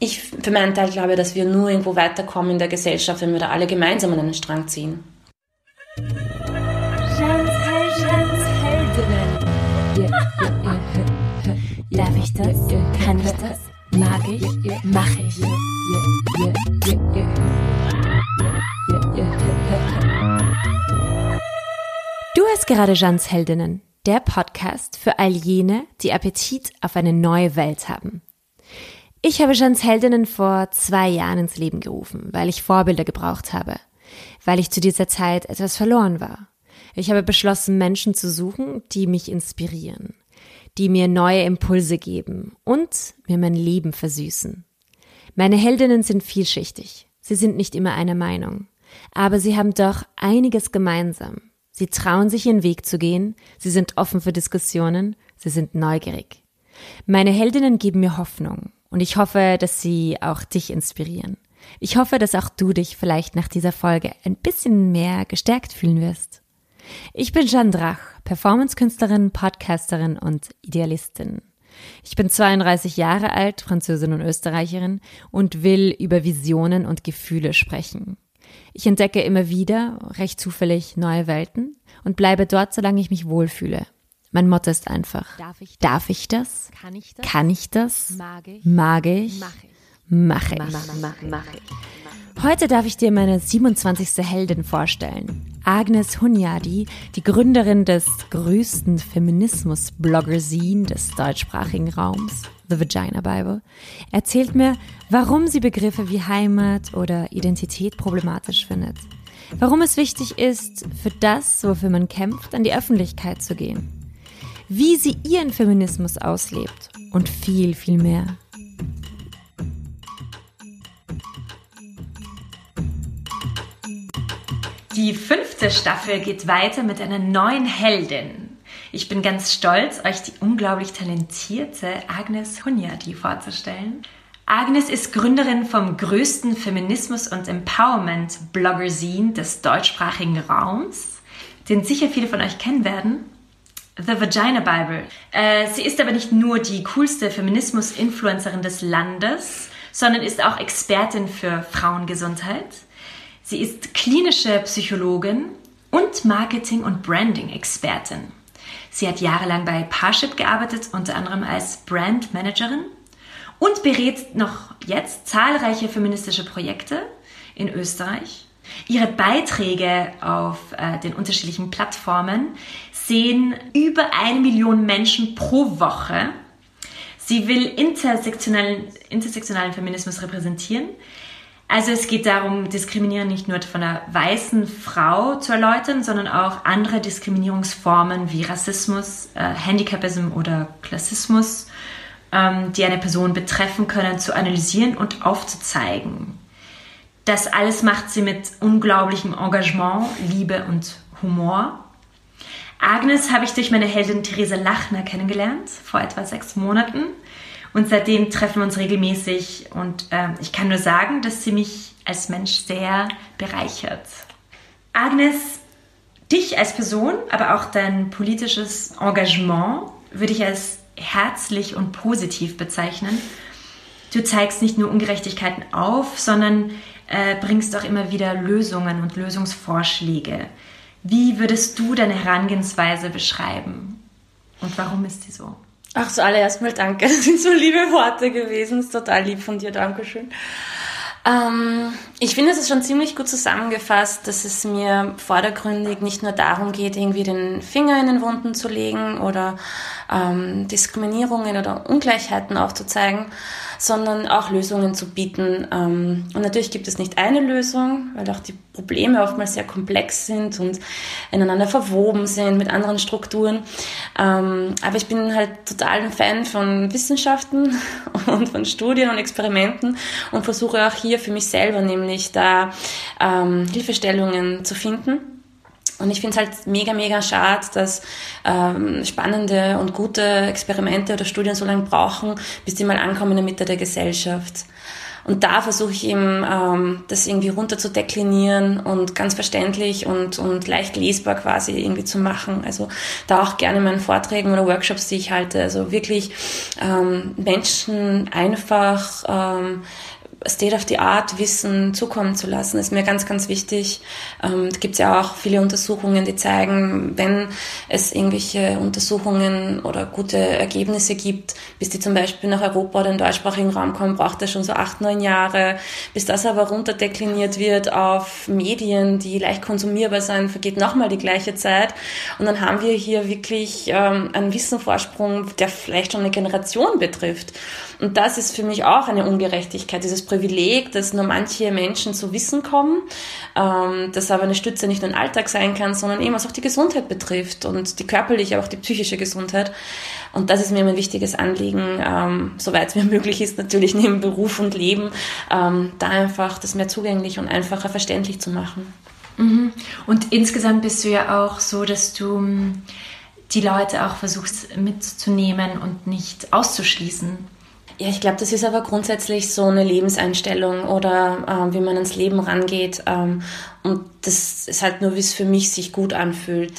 ich für meinen Teil glaube, dass wir nur irgendwo weiterkommen in der Gesellschaft, wenn wir da alle gemeinsam an einen Strang ziehen. Darf ich das? Kann ich das? Mag ich? Mach ich? Du hörst gerade Jeans Heldinnen, der Podcast für all jene, die Appetit auf eine neue Welt haben. Ich habe Jeans Heldinnen vor zwei Jahren ins Leben gerufen, weil ich Vorbilder gebraucht habe, weil ich zu dieser Zeit etwas verloren war. Ich habe beschlossen, Menschen zu suchen, die mich inspirieren, die mir neue Impulse geben und mir mein Leben versüßen. Meine Heldinnen sind vielschichtig. Sie sind nicht immer einer Meinung. Aber sie haben doch einiges gemeinsam. Sie trauen sich ihren Weg zu gehen, sie sind offen für Diskussionen, sie sind neugierig. Meine Heldinnen geben mir Hoffnung und ich hoffe, dass sie auch dich inspirieren. Ich hoffe, dass auch du dich vielleicht nach dieser Folge ein bisschen mehr gestärkt fühlen wirst. Ich bin Jeanne Drach, Performancekünstlerin, Podcasterin und Idealistin. Ich bin 32 Jahre alt, Französin und Österreicherin und will über Visionen und Gefühle sprechen. Ich entdecke immer wieder, recht zufällig, neue Welten und bleibe dort, solange ich mich wohlfühle. Mein Motto ist einfach, darf ich das? Darf ich das? Kann, ich das? Kann ich das? Mag ich? Mag ich? Mach ich? Mache ich. Mach, mach, mach ich. Heute darf ich dir meine 27. Heldin vorstellen. Agnes Hunyadi, die Gründerin des größten Feminismus-Bloggersien des deutschsprachigen Raums, The Vagina Bible, erzählt mir, warum sie Begriffe wie Heimat oder Identität problematisch findet. Warum es wichtig ist, für das, wofür man kämpft, an die Öffentlichkeit zu gehen. Wie sie ihren Feminismus auslebt und viel, viel mehr. Die fünfte Staffel geht weiter mit einer neuen Heldin. Ich bin ganz stolz, euch die unglaublich talentierte Agnes Hunyadi vorzustellen. Agnes ist Gründerin vom größten Feminismus- und Empowerment-Bloggersien des deutschsprachigen Raums, den sicher viele von euch kennen werden. The Vagina Bible. Äh, sie ist aber nicht nur die coolste Feminismus-Influencerin des Landes, sondern ist auch Expertin für Frauengesundheit. Sie ist klinische Psychologin und Marketing- und Branding-Expertin. Sie hat jahrelang bei Parship gearbeitet, unter anderem als Brandmanagerin und berät noch jetzt zahlreiche feministische Projekte in Österreich. Ihre Beiträge auf äh, den unterschiedlichen Plattformen sehen über eine Million Menschen pro Woche. Sie will intersektionalen, intersektionalen Feminismus repräsentieren. Also es geht darum, Diskriminierung nicht nur von einer weißen Frau zu erläutern, sondern auch andere Diskriminierungsformen wie Rassismus, äh, Handicapism oder Klassismus, ähm, die eine Person betreffen können, zu analysieren und aufzuzeigen. Das alles macht sie mit unglaublichem Engagement, Liebe und Humor. Agnes habe ich durch meine Heldin Theresa Lachner kennengelernt, vor etwa sechs Monaten. Und seitdem treffen wir uns regelmäßig und äh, ich kann nur sagen, dass sie mich als Mensch sehr bereichert. Agnes, dich als Person, aber auch dein politisches Engagement würde ich als herzlich und positiv bezeichnen. Du zeigst nicht nur Ungerechtigkeiten auf, sondern äh, bringst auch immer wieder Lösungen und Lösungsvorschläge. Wie würdest du deine Herangehensweise beschreiben? Und warum ist die so? Ach, zuallererst mal danke. Das sind so liebe Worte gewesen. Das ist total lieb von dir. Dankeschön. Ähm, ich finde, es ist schon ziemlich gut zusammengefasst, dass es mir vordergründig nicht nur darum geht, irgendwie den Finger in den Wunden zu legen oder ähm, Diskriminierungen oder Ungleichheiten aufzuzeigen, sondern auch Lösungen zu bieten. Ähm, und natürlich gibt es nicht eine Lösung, weil auch die Probleme oftmals sehr komplex sind und ineinander verwoben sind mit anderen Strukturen. Ähm, aber ich bin halt total ein Fan von Wissenschaften und von Studien und Experimenten und versuche auch hier für mich selber nämlich da ähm, Hilfestellungen zu finden. Und ich finde es halt mega, mega schade, dass ähm, spannende und gute Experimente oder Studien so lange brauchen, bis die mal ankommen in der Mitte der Gesellschaft. und da versuche ich eben, ähm, das irgendwie runter zu deklinieren und ganz verständlich und, und leicht lesbar quasi irgendwie zu machen. Also da auch gerne in meinen Vorträgen oder Workshops, die ich halte. Also wirklich ähm, Menschen einfach ähm, State-of-the-Art-Wissen zukommen zu lassen, ist mir ganz, ganz wichtig. Ähm, da gibt es ja auch viele Untersuchungen, die zeigen, wenn es irgendwelche Untersuchungen oder gute Ergebnisse gibt, bis die zum Beispiel nach Europa oder in den deutschsprachigen Raum kommen, braucht das schon so acht, neun Jahre. Bis das aber runterdekliniert wird auf Medien, die leicht konsumierbar sein, vergeht nochmal die gleiche Zeit. Und dann haben wir hier wirklich ähm, einen Wissenvorsprung, der vielleicht schon eine Generation betrifft. Und das ist für mich auch eine Ungerechtigkeit, dieses Privileg, dass nur manche Menschen zu Wissen kommen, ähm, dass aber eine Stütze nicht nur ein Alltag sein kann, sondern eben was auch die Gesundheit betrifft und die körperliche, aber auch die psychische Gesundheit. Und das ist mir ein wichtiges Anliegen, ähm, soweit es mir möglich ist, natürlich neben Beruf und Leben, ähm, da einfach das mehr zugänglich und einfacher verständlich zu machen. Mhm. Und insgesamt bist du ja auch so, dass du hm, die Leute auch versuchst mitzunehmen und nicht auszuschließen. Ja, ich glaube, das ist aber grundsätzlich so eine Lebenseinstellung oder äh, wie man ans Leben rangeht. Ähm, und das ist halt nur, wie es für mich sich gut anfühlt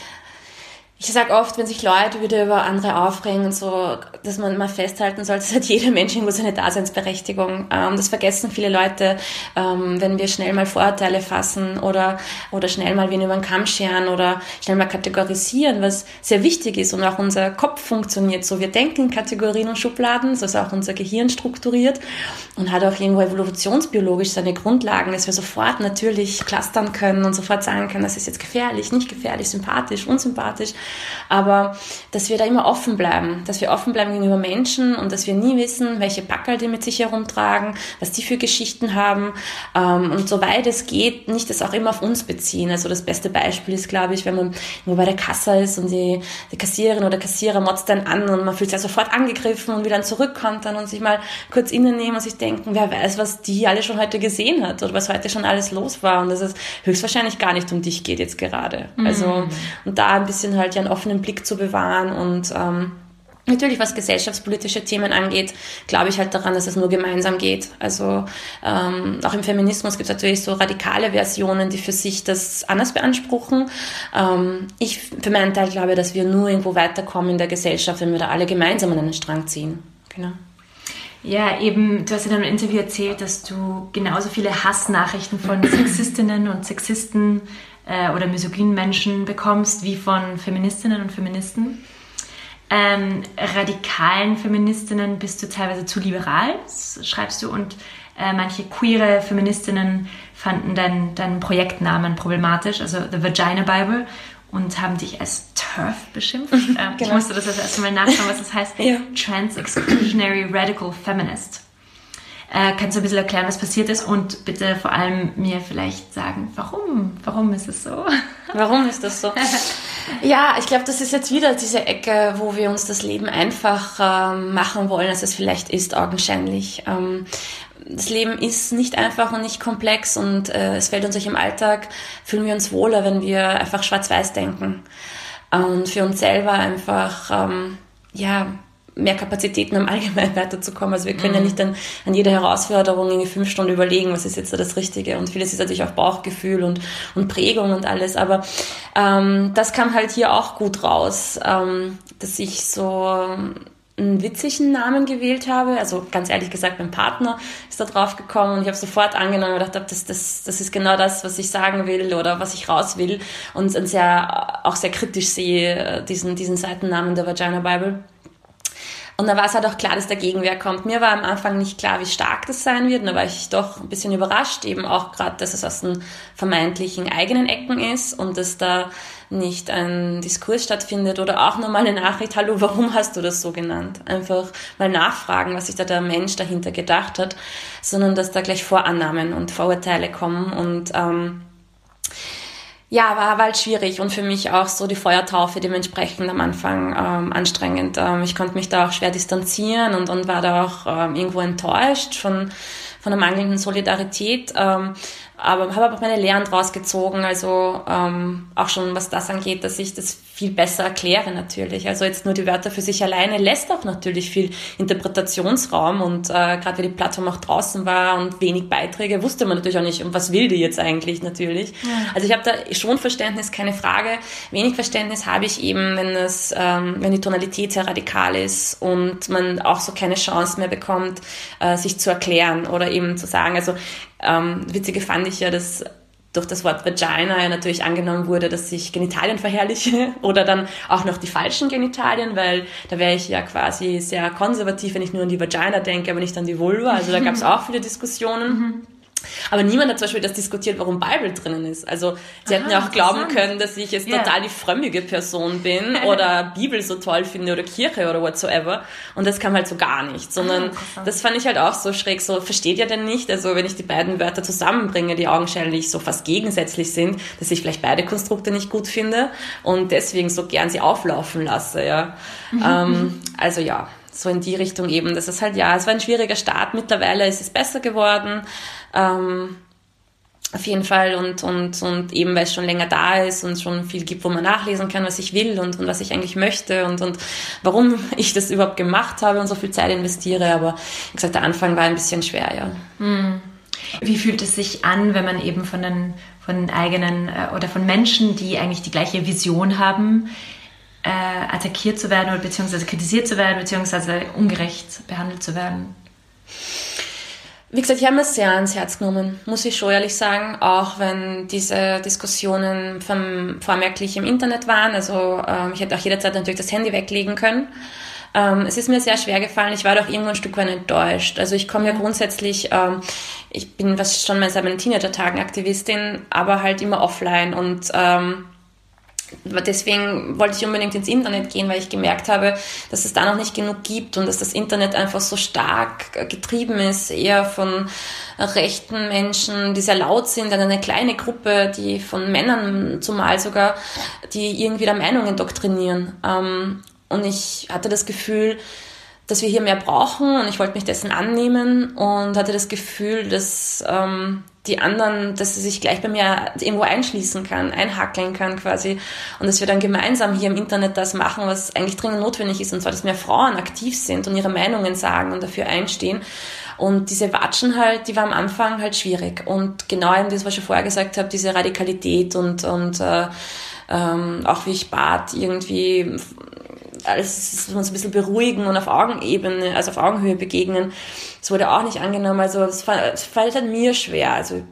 ich sage oft, wenn sich Leute wieder über andere aufregen und so, dass man mal festhalten sollte, dass hat jeder Mensch irgendwo seine Daseinsberechtigung. Ähm, das vergessen viele Leute, ähm, wenn wir schnell mal Vorurteile fassen oder, oder schnell mal wen über den Kamm scheren oder schnell mal kategorisieren, was sehr wichtig ist und auch unser Kopf funktioniert so. Wir denken in Kategorien und Schubladen, so ist auch unser Gehirn strukturiert und hat auch irgendwo evolutionsbiologisch seine Grundlagen, dass wir sofort natürlich clustern können und sofort sagen können, das ist jetzt gefährlich, nicht gefährlich, sympathisch, unsympathisch aber dass wir da immer offen bleiben, dass wir offen bleiben gegenüber Menschen und dass wir nie wissen, welche Packerl die mit sich herumtragen, was die für Geschichten haben ähm, und soweit es geht, nicht das auch immer auf uns beziehen. Also das beste Beispiel ist, glaube ich, wenn man nur bei der Kasse ist und die, die Kassiererin oder Kassierer motzt dann an und man fühlt sich ja sofort angegriffen und wieder dann zurückkommt dann und sich mal kurz innen nehmen und sich denken, wer weiß, was die alle schon heute gesehen hat oder was heute schon alles los war und dass es höchstwahrscheinlich gar nicht um dich geht jetzt gerade. Mhm. Also und da ein bisschen halt ja einen offenen Blick zu bewahren und ähm, Natürlich, was gesellschaftspolitische Themen angeht, glaube ich halt daran, dass es nur gemeinsam geht. Also ähm, auch im Feminismus gibt es natürlich so radikale Versionen, die für sich das anders beanspruchen. Ähm, ich für meinen Teil glaube, dass wir nur irgendwo weiterkommen in der Gesellschaft, wenn wir da alle gemeinsam an einen Strang ziehen. Genau. Ja, eben, du hast in einem Interview erzählt, dass du genauso viele Hassnachrichten von Sexistinnen und Sexisten äh, oder misogynen Menschen bekommst, wie von Feministinnen und Feministen. Ähm, radikalen Feministinnen bist du teilweise zu liberal, schreibst du, und äh, manche queere Feministinnen fanden deinen dein Projektnamen problematisch, also The Vagina Bible, und haben dich als TERF beschimpft. Ähm, genau. Ich musste das erst mal nachschauen, was das heißt. ja. Trans-Exclusionary Radical Feminist. Äh, kannst du ein bisschen erklären, was passiert ist und bitte vor allem mir vielleicht sagen, warum? Warum ist es so? Warum ist das so? ja, ich glaube, das ist jetzt wieder diese Ecke, wo wir uns das Leben einfach ähm, machen wollen, als es vielleicht ist, augenscheinlich. Ähm, das Leben ist nicht einfach und nicht komplex und äh, es fällt uns euch im Alltag, fühlen wir uns wohler, wenn wir einfach schwarz-weiß denken und für uns selber einfach, ähm, ja, mehr Kapazitäten am Allgemeinen weiterzukommen. Also wir können mhm. ja nicht an, an jeder Herausforderung irgendwie fünf Stunden überlegen, was ist jetzt das Richtige. Und vieles ist natürlich auch Bauchgefühl und, und Prägung und alles. Aber ähm, das kam halt hier auch gut raus, ähm, dass ich so einen witzigen Namen gewählt habe. Also ganz ehrlich gesagt, mein Partner ist da drauf gekommen und ich habe sofort angenommen und gedacht, das, das, das ist genau das, was ich sagen will oder was ich raus will und sehr, auch sehr kritisch sehe, äh, diesen, diesen Seitennamen der Vagina Bible. Und da war es halt auch klar, dass der Gegenwehr kommt. Mir war am Anfang nicht klar, wie stark das sein wird. Und da war ich doch ein bisschen überrascht, eben auch gerade, dass es aus den vermeintlichen eigenen Ecken ist und dass da nicht ein Diskurs stattfindet oder auch nur mal eine Nachricht, hallo, warum hast du das so genannt? Einfach mal nachfragen, was sich da der Mensch dahinter gedacht hat, sondern dass da gleich Vorannahmen und Vorurteile kommen und ähm, ja, war, halt schwierig und für mich auch so die Feuertaufe dementsprechend am Anfang ähm, anstrengend. Ähm, ich konnte mich da auch schwer distanzieren und, und war da auch ähm, irgendwo enttäuscht von, von der mangelnden Solidarität. Ähm, aber habe auch meine Lehren draus gezogen, also ähm, auch schon was das angeht, dass ich das viel besser erkläre natürlich. Also jetzt nur die Wörter für sich alleine lässt auch natürlich viel Interpretationsraum und äh, gerade weil die Plattform auch draußen war und wenig Beiträge, wusste man natürlich auch nicht, und was will die jetzt eigentlich natürlich. Ja. Also ich habe da schon Verständnis, keine Frage. Wenig Verständnis habe ich eben, wenn es, ähm, wenn die Tonalität sehr radikal ist und man auch so keine Chance mehr bekommt, äh, sich zu erklären oder eben zu sagen, also ähm, witzige fand ich ja, dass durch das Wort Vagina ja natürlich angenommen wurde, dass ich Genitalien verherrliche oder dann auch noch die falschen Genitalien, weil da wäre ich ja quasi sehr konservativ, wenn ich nur an die Vagina denke, aber nicht an die Vulva. Also da gab es auch viele Diskussionen. Mhm. Aber niemand hat zum Beispiel das diskutiert, warum Bible drinnen ist. Also sie Aha, hätten ja auch glauben können, dass ich jetzt yeah. total die frömmige Person bin oder Bibel so toll finde oder Kirche oder whatsoever. Und das kam halt so gar nicht. Sondern ah, das fand ich halt auch so schräg. So, versteht ihr denn nicht? Also wenn ich die beiden Wörter zusammenbringe, die augenscheinlich so fast gegensätzlich sind, dass ich vielleicht beide Konstrukte nicht gut finde und deswegen so gern sie auflaufen lasse, ja. Mhm. Ähm, also ja, so in die Richtung eben. Das ist halt, ja, es war ein schwieriger Start. Mittlerweile ist es besser geworden. Ähm, auf jeden Fall und, und, und eben weil es schon länger da ist und schon viel gibt, wo man nachlesen kann, was ich will und, und was ich eigentlich möchte und, und warum ich das überhaupt gemacht habe und so viel Zeit investiere. Aber wie gesagt, der Anfang war ein bisschen schwer, ja. Hm. Wie fühlt es sich an, wenn man eben von den, von eigenen äh, oder von Menschen, die eigentlich die gleiche Vision haben, äh, attackiert zu werden oder beziehungsweise kritisiert zu werden, beziehungsweise ungerecht behandelt zu werden? Wie gesagt, ich habe mir sehr ans Herz genommen, muss ich schon ehrlich sagen, auch wenn diese Diskussionen vom, vormerklich im Internet waren. Also ähm, ich hätte auch jederzeit natürlich das Handy weglegen können. Ähm, es ist mir sehr schwer gefallen. Ich war doch irgendwo ein Stück weit enttäuscht. Also ich komme ja grundsätzlich, ähm, ich bin was schon seit meinen Teenager-Tagen Aktivistin, aber halt immer offline und ähm, deswegen wollte ich unbedingt ins Internet gehen, weil ich gemerkt habe, dass es da noch nicht genug gibt und dass das Internet einfach so stark getrieben ist, eher von rechten Menschen, die sehr laut sind, dann eine kleine Gruppe, die von Männern zumal sogar, die irgendwie da Meinungen doktrinieren. Ähm, und ich hatte das Gefühl, dass wir hier mehr brauchen und ich wollte mich dessen annehmen und hatte das Gefühl, dass ähm, die anderen, dass sie sich gleich bei mir irgendwo einschließen kann, einhackeln kann quasi. Und dass wir dann gemeinsam hier im Internet das machen, was eigentlich dringend notwendig ist und zwar, dass mehr Frauen aktiv sind und ihre Meinungen sagen und dafür einstehen. Und diese Watschen halt, die war am Anfang halt schwierig. Und genau eben das, was ich schon vorher gesagt habe, diese Radikalität und, und äh, ähm, auch wie ich bat, irgendwie alles uns ein bisschen beruhigen und auf Augenebene, also auf Augenhöhe begegnen. Das wurde auch nicht angenommen. Also es fällt halt mir schwer. Also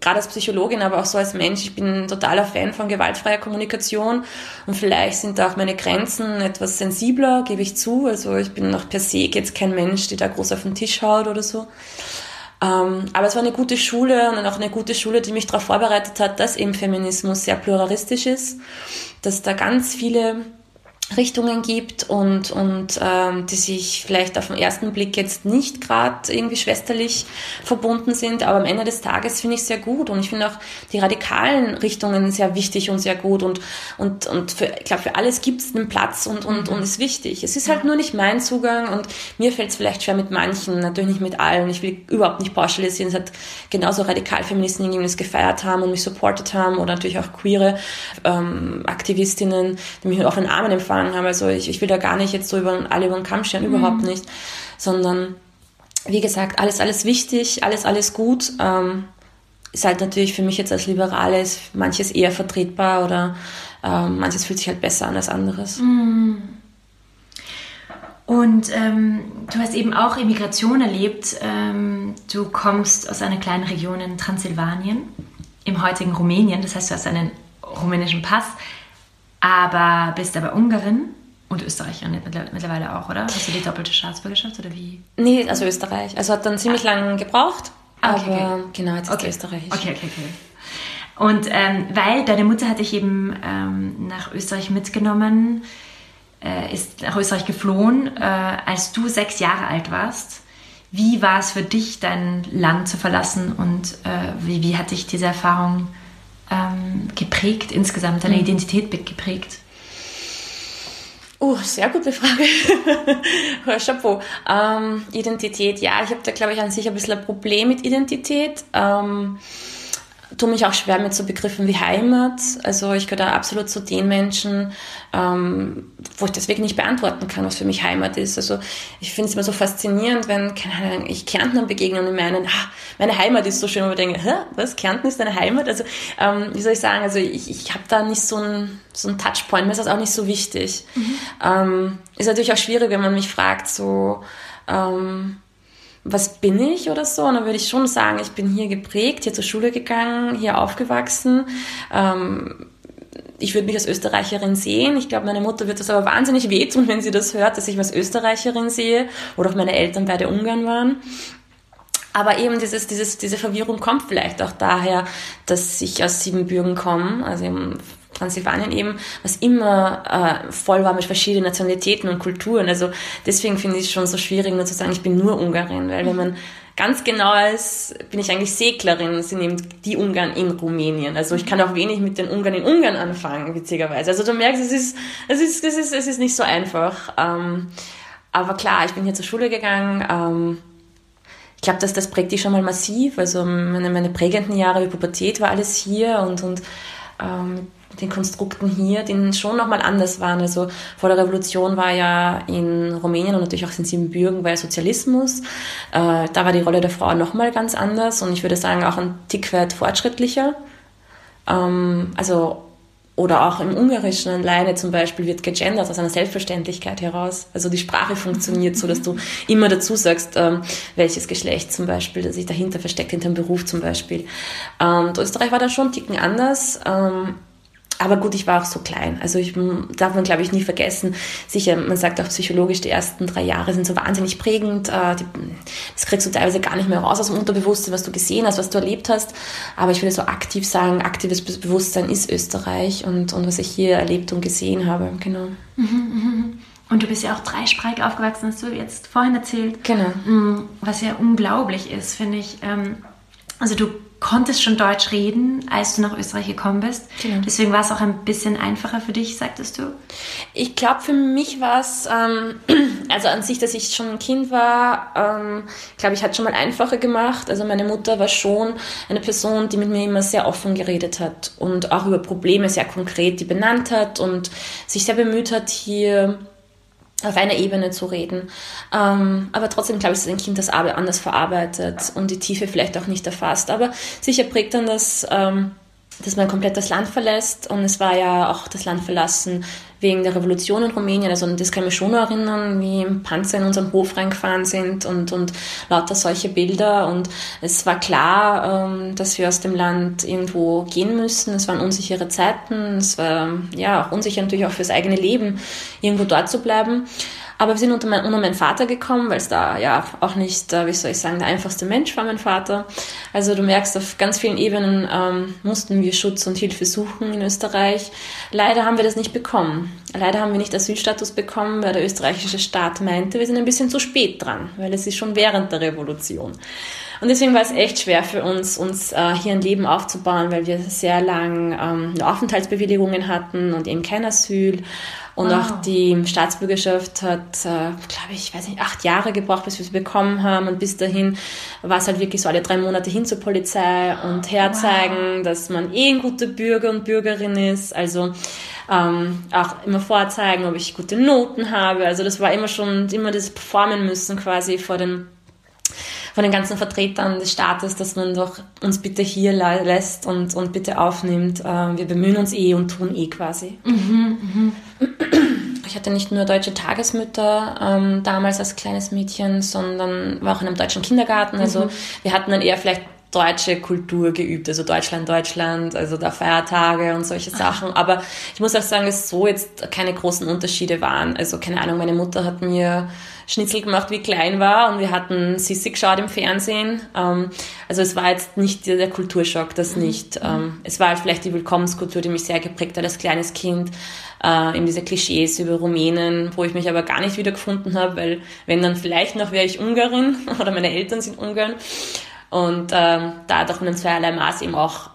gerade als Psychologin, aber auch so als Mensch, ich bin ein totaler Fan von gewaltfreier Kommunikation und vielleicht sind da auch meine Grenzen etwas sensibler, gebe ich zu. Also ich bin noch per se jetzt kein Mensch, der da groß auf den Tisch haut oder so. Ähm, aber es war eine gute Schule und auch eine gute Schule, die mich darauf vorbereitet hat, dass eben Feminismus sehr pluralistisch ist, dass da ganz viele Richtungen gibt und, und ähm, die sich vielleicht auf den ersten Blick jetzt nicht gerade irgendwie schwesterlich verbunden sind, aber am Ende des Tages finde ich sehr gut und ich finde auch die radikalen Richtungen sehr wichtig und sehr gut und, und, und für, ich glaube, für alles gibt es einen Platz und, und, und ist wichtig. Es ist halt nur nicht mein Zugang und mir fällt es vielleicht schwer mit manchen, natürlich nicht mit allen. Ich will überhaupt nicht pauschalisieren. Es hat genauso Radikalfeministen, die es gefeiert haben und mich supportet haben oder natürlich auch queere ähm, Aktivistinnen, die mich auf den Armen empfangen angefangen haben. Also ich, ich will da gar nicht jetzt so über alle über den Kamm scheren, überhaupt mhm. nicht. Sondern wie gesagt, alles, alles wichtig, alles, alles gut. Ähm, ist halt natürlich für mich jetzt als Liberale ist manches eher vertretbar oder ähm, manches fühlt sich halt besser an als anderes. Mhm. Und ähm, du hast eben auch Immigration erlebt. Ähm, du kommst aus einer kleinen Region in Transsilvanien, im heutigen Rumänien. Das heißt, du hast einen rumänischen Pass aber bist aber Ungarin und Österreicherin mittlerweile auch, oder? Hast du die doppelte Staatsbürgerschaft oder wie? Nee, also Österreich. Also hat dann ziemlich ah. lange gebraucht. Ah, okay, aber okay. genau, jetzt okay. ist Österreich. Okay, okay, okay. Und ähm, weil deine Mutter hat dich eben ähm, nach Österreich mitgenommen, äh, ist nach Österreich geflohen, äh, als du sechs Jahre alt warst. Wie war es für dich, dein Land zu verlassen und äh, wie, wie hat dich diese Erfahrung ähm, geprägt insgesamt, deine mhm. Identität geprägt? Oh, sehr gute Frage. Chapeau. Ähm, Identität, ja, ich habe da, glaube ich, an sich ein bisschen ein Problem mit Identität. Ähm, tue mich auch schwer mit so Begriffen wie Heimat. Also ich gehöre da absolut zu den Menschen, ähm, wo ich deswegen nicht beantworten kann, was für mich Heimat ist. Also ich finde es immer so faszinierend, wenn, keine Ahnung, ich Kärntner begegne und meinen, ah, meine Heimat ist so schön, und ich denke, Hä, was, Kärnten ist deine Heimat? Also ähm, wie soll ich sagen, also ich, ich habe da nicht so einen so ein Touchpoint, mir ist das auch nicht so wichtig. Mhm. Ähm, ist natürlich auch schwierig, wenn man mich fragt, so, ähm, was bin ich oder so? Und dann würde ich schon sagen, ich bin hier geprägt, hier zur Schule gegangen, hier aufgewachsen. Ähm, ich würde mich als Österreicherin sehen. Ich glaube, meine Mutter wird das aber wahnsinnig wehtun, wenn sie das hört, dass ich mich als Österreicherin sehe oder auch meine Eltern beide Ungarn waren. Aber eben dieses, dieses, diese Verwirrung kommt vielleicht auch daher, dass ich aus Siebenbürgen komme, also Transsilvanien eben, was immer äh, voll war mit verschiedenen Nationalitäten und Kulturen. Also deswegen finde ich es schon so schwierig, nur zu sagen, ich bin nur Ungarin, weil wenn man ganz genau ist, bin ich eigentlich Seglerin, sind eben die Ungarn in Rumänien. Also ich kann auch wenig mit den Ungarn in Ungarn anfangen, witzigerweise. Also du merkst, es ist, es ist, es ist, es ist nicht so einfach. Ähm, aber klar, ich bin hier zur Schule gegangen. Ähm, ich glaube, dass das prägt dich schon mal massiv. Also meine, meine prägenden Jahre wie Pubertät war alles hier und, und ähm, den Konstrukten hier, die schon nochmal anders waren. Also vor der Revolution war ja in Rumänien und natürlich auch in Siebenbürgen war ja Sozialismus. Äh, da war die Rolle der Frau nochmal ganz anders und ich würde sagen auch ein Tick weit fortschrittlicher. Ähm, also oder auch im Ungarischen alleine zum Beispiel wird gegendert aus einer Selbstverständlichkeit heraus. Also die Sprache funktioniert so, dass du immer dazu sagst, ähm, welches Geschlecht zum Beispiel, das sich dahinter versteckt, hinter dem Beruf zum Beispiel. Und Österreich war dann schon ein Ticken anders. Ähm, aber gut, ich war auch so klein. Also ich darf man, glaube ich, nie vergessen. Sicher, man sagt auch psychologisch, die ersten drei Jahre sind so wahnsinnig prägend. Äh, das kriegst du teilweise gar nicht mehr raus aus dem Unterbewusstsein, was du gesehen hast, was du erlebt hast. Aber ich würde so aktiv sagen, aktives Bewusstsein ist Österreich und, und was ich hier erlebt und gesehen habe. Genau. Mhm, mhm. Und du bist ja auch dreisprachig aufgewachsen, hast du jetzt vorhin erzählt. Genau. Mm, was ja unglaublich ist, finde ich. Ähm, also du konntest schon Deutsch reden, als du nach Österreich gekommen bist. Genau. Deswegen war es auch ein bisschen einfacher für dich, sagtest du? Ich glaube, für mich war es, ähm, also an sich, dass ich schon ein Kind war, ähm, glaube ich, hat schon mal einfacher gemacht. Also meine Mutter war schon eine Person, die mit mir immer sehr offen geredet hat und auch über Probleme sehr konkret die benannt hat und sich sehr bemüht hat, hier auf einer Ebene zu reden. Ähm, aber trotzdem glaube ich, dass ein Kind das anders verarbeitet und die Tiefe vielleicht auch nicht erfasst. Aber sicher prägt dann das, ähm, dass man komplett das Land verlässt. Und es war ja auch das Land verlassen wegen der Revolution in Rumänien. Also das kann ich mich schon erinnern, wie Panzer in unseren Hof reingefahren sind und, und lauter solche Bilder. Und es war klar, ähm, dass wir aus dem Land irgendwo gehen müssen. Es waren unsichere Zeiten. Es war ja auch unsicher natürlich auch fürs eigene Leben, irgendwo dort zu bleiben. Aber wir sind unter, mein, unter meinen Vater gekommen, weil es da ja auch nicht, äh, wie soll ich sagen, der einfachste Mensch war mein Vater. Also du merkst, auf ganz vielen Ebenen ähm, mussten wir Schutz und Hilfe suchen in Österreich. Leider haben wir das nicht bekommen. Leider haben wir nicht Asylstatus bekommen, weil der österreichische Staat meinte, wir sind ein bisschen zu spät dran, weil es ist schon während der Revolution. Und deswegen war es echt schwer für uns, uns äh, hier ein Leben aufzubauen, weil wir sehr lang ähm, Aufenthaltsbewilligungen hatten und eben kein Asyl. Und wow. auch die Staatsbürgerschaft hat, äh, glaube ich, weiß nicht, acht Jahre gebraucht, bis wir sie bekommen haben. Und bis dahin war es halt wirklich so alle drei Monate hin zur Polizei und herzeigen, wow. dass man eh ein guter Bürger und Bürgerin ist. Also ähm, auch immer vorzeigen, ob ich gute Noten habe. Also das war immer schon, immer das performen müssen quasi vor den von den ganzen Vertretern des Staates, dass man doch uns bitte hier lässt und, und bitte aufnimmt. Ähm, wir bemühen uns eh und tun eh quasi. Mhm, mhm. Ich hatte nicht nur deutsche Tagesmütter ähm, damals als kleines Mädchen, sondern war auch in einem deutschen Kindergarten. Also mhm. wir hatten dann eher vielleicht deutsche Kultur geübt, also Deutschland, Deutschland, also da Feiertage und solche Sachen. Aber ich muss auch sagen, dass so jetzt keine großen Unterschiede waren. Also keine Ahnung, meine Mutter hat mir Schnitzel gemacht, wie ich klein war und wir hatten Sissi geschaut im Fernsehen. Ähm, also es war jetzt nicht der Kulturschock, das mhm. nicht. Ähm, es war halt vielleicht die Willkommenskultur, die mich sehr geprägt hat als kleines Kind. Äh, eben diese Klischees über Rumänen, wo ich mich aber gar nicht wiedergefunden habe, weil wenn dann vielleicht noch wäre ich Ungarin oder meine Eltern sind Ungarn. Und ähm, da doch mit einem zweierlei Maß eben auch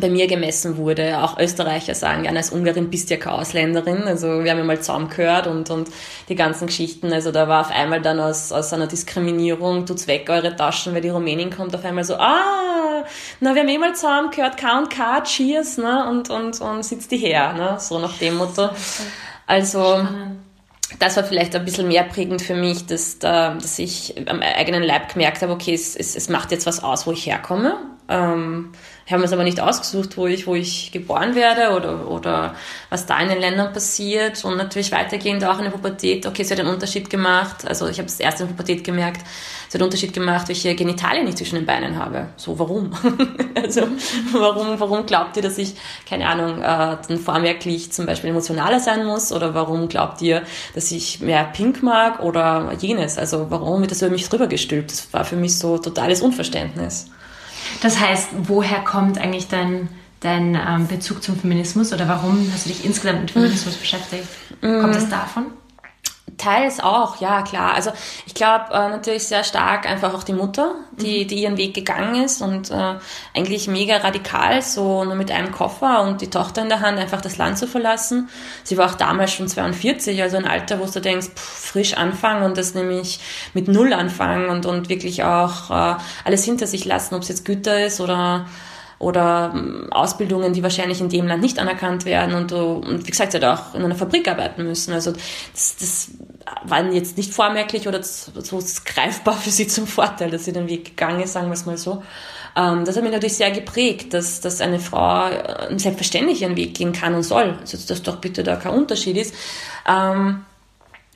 bei mir gemessen wurde. Auch Österreicher sagen, ja, als Ungarin bist du ja keine Ausländerin. Also wir haben ja mal zusammen gehört und, und die ganzen Geschichten. Also da war auf einmal dann aus, aus einer Diskriminierung, tut's weg eure Taschen, weil die Rumänin kommt, auf einmal so, ah, na, wir haben eh mal zusammen gehört, K und K, Cheers, ne, und, und, und sitzt die her, ne, so nach dem Motto. Also, das war vielleicht ein bisschen mehr prägend für mich, dass, da, dass ich am eigenen Leib gemerkt habe, okay, es, es, es macht jetzt was aus, wo ich herkomme. Ähm, ich habe mir es aber nicht ausgesucht, wo ich, wo ich geboren werde oder, oder was da in den Ländern passiert. Und natürlich weitergehend auch in der Pubertät. Okay, es hat einen Unterschied gemacht. Also ich habe es erst in der Pubertät gemerkt, es hat einen Unterschied gemacht, welche Genitalien ich zwischen den Beinen habe. So, warum? also warum, warum glaubt ihr, dass ich, keine Ahnung, äh, dann vormerklich zum Beispiel emotionaler sein muss? Oder warum glaubt ihr, dass ich mehr Pink mag oder jenes? Also warum wird das über mich drüber gestülpt? Das war für mich so totales Unverständnis. Das heißt, woher kommt eigentlich dein, dein ähm, Bezug zum Feminismus oder warum hast du dich insgesamt mit Feminismus beschäftigt? Kommt das davon? Teils auch, ja klar. Also ich glaube äh, natürlich sehr stark einfach auch die Mutter, die, mhm. die ihren Weg gegangen ist und äh, eigentlich mega radikal, so nur mit einem Koffer und die Tochter in der Hand einfach das Land zu verlassen. Sie war auch damals schon 42, also ein Alter, wo du denkst, pff, frisch anfangen und das nämlich mit Null anfangen und, und wirklich auch äh, alles hinter sich lassen, ob es jetzt Güter ist oder oder ähm, Ausbildungen, die wahrscheinlich in dem Land nicht anerkannt werden und, du, und wie gesagt, sie hat auch in einer Fabrik arbeiten müssen. Also das, das war jetzt nicht vormerklich oder so greifbar für sie zum Vorteil, dass sie den Weg gegangen ist, sagen wir es mal so. Ähm, das hat mich natürlich sehr geprägt, dass, dass eine Frau äh, selbstverständlich ihren Weg gehen kann und soll. Also dass doch bitte da kein Unterschied ist. Ähm,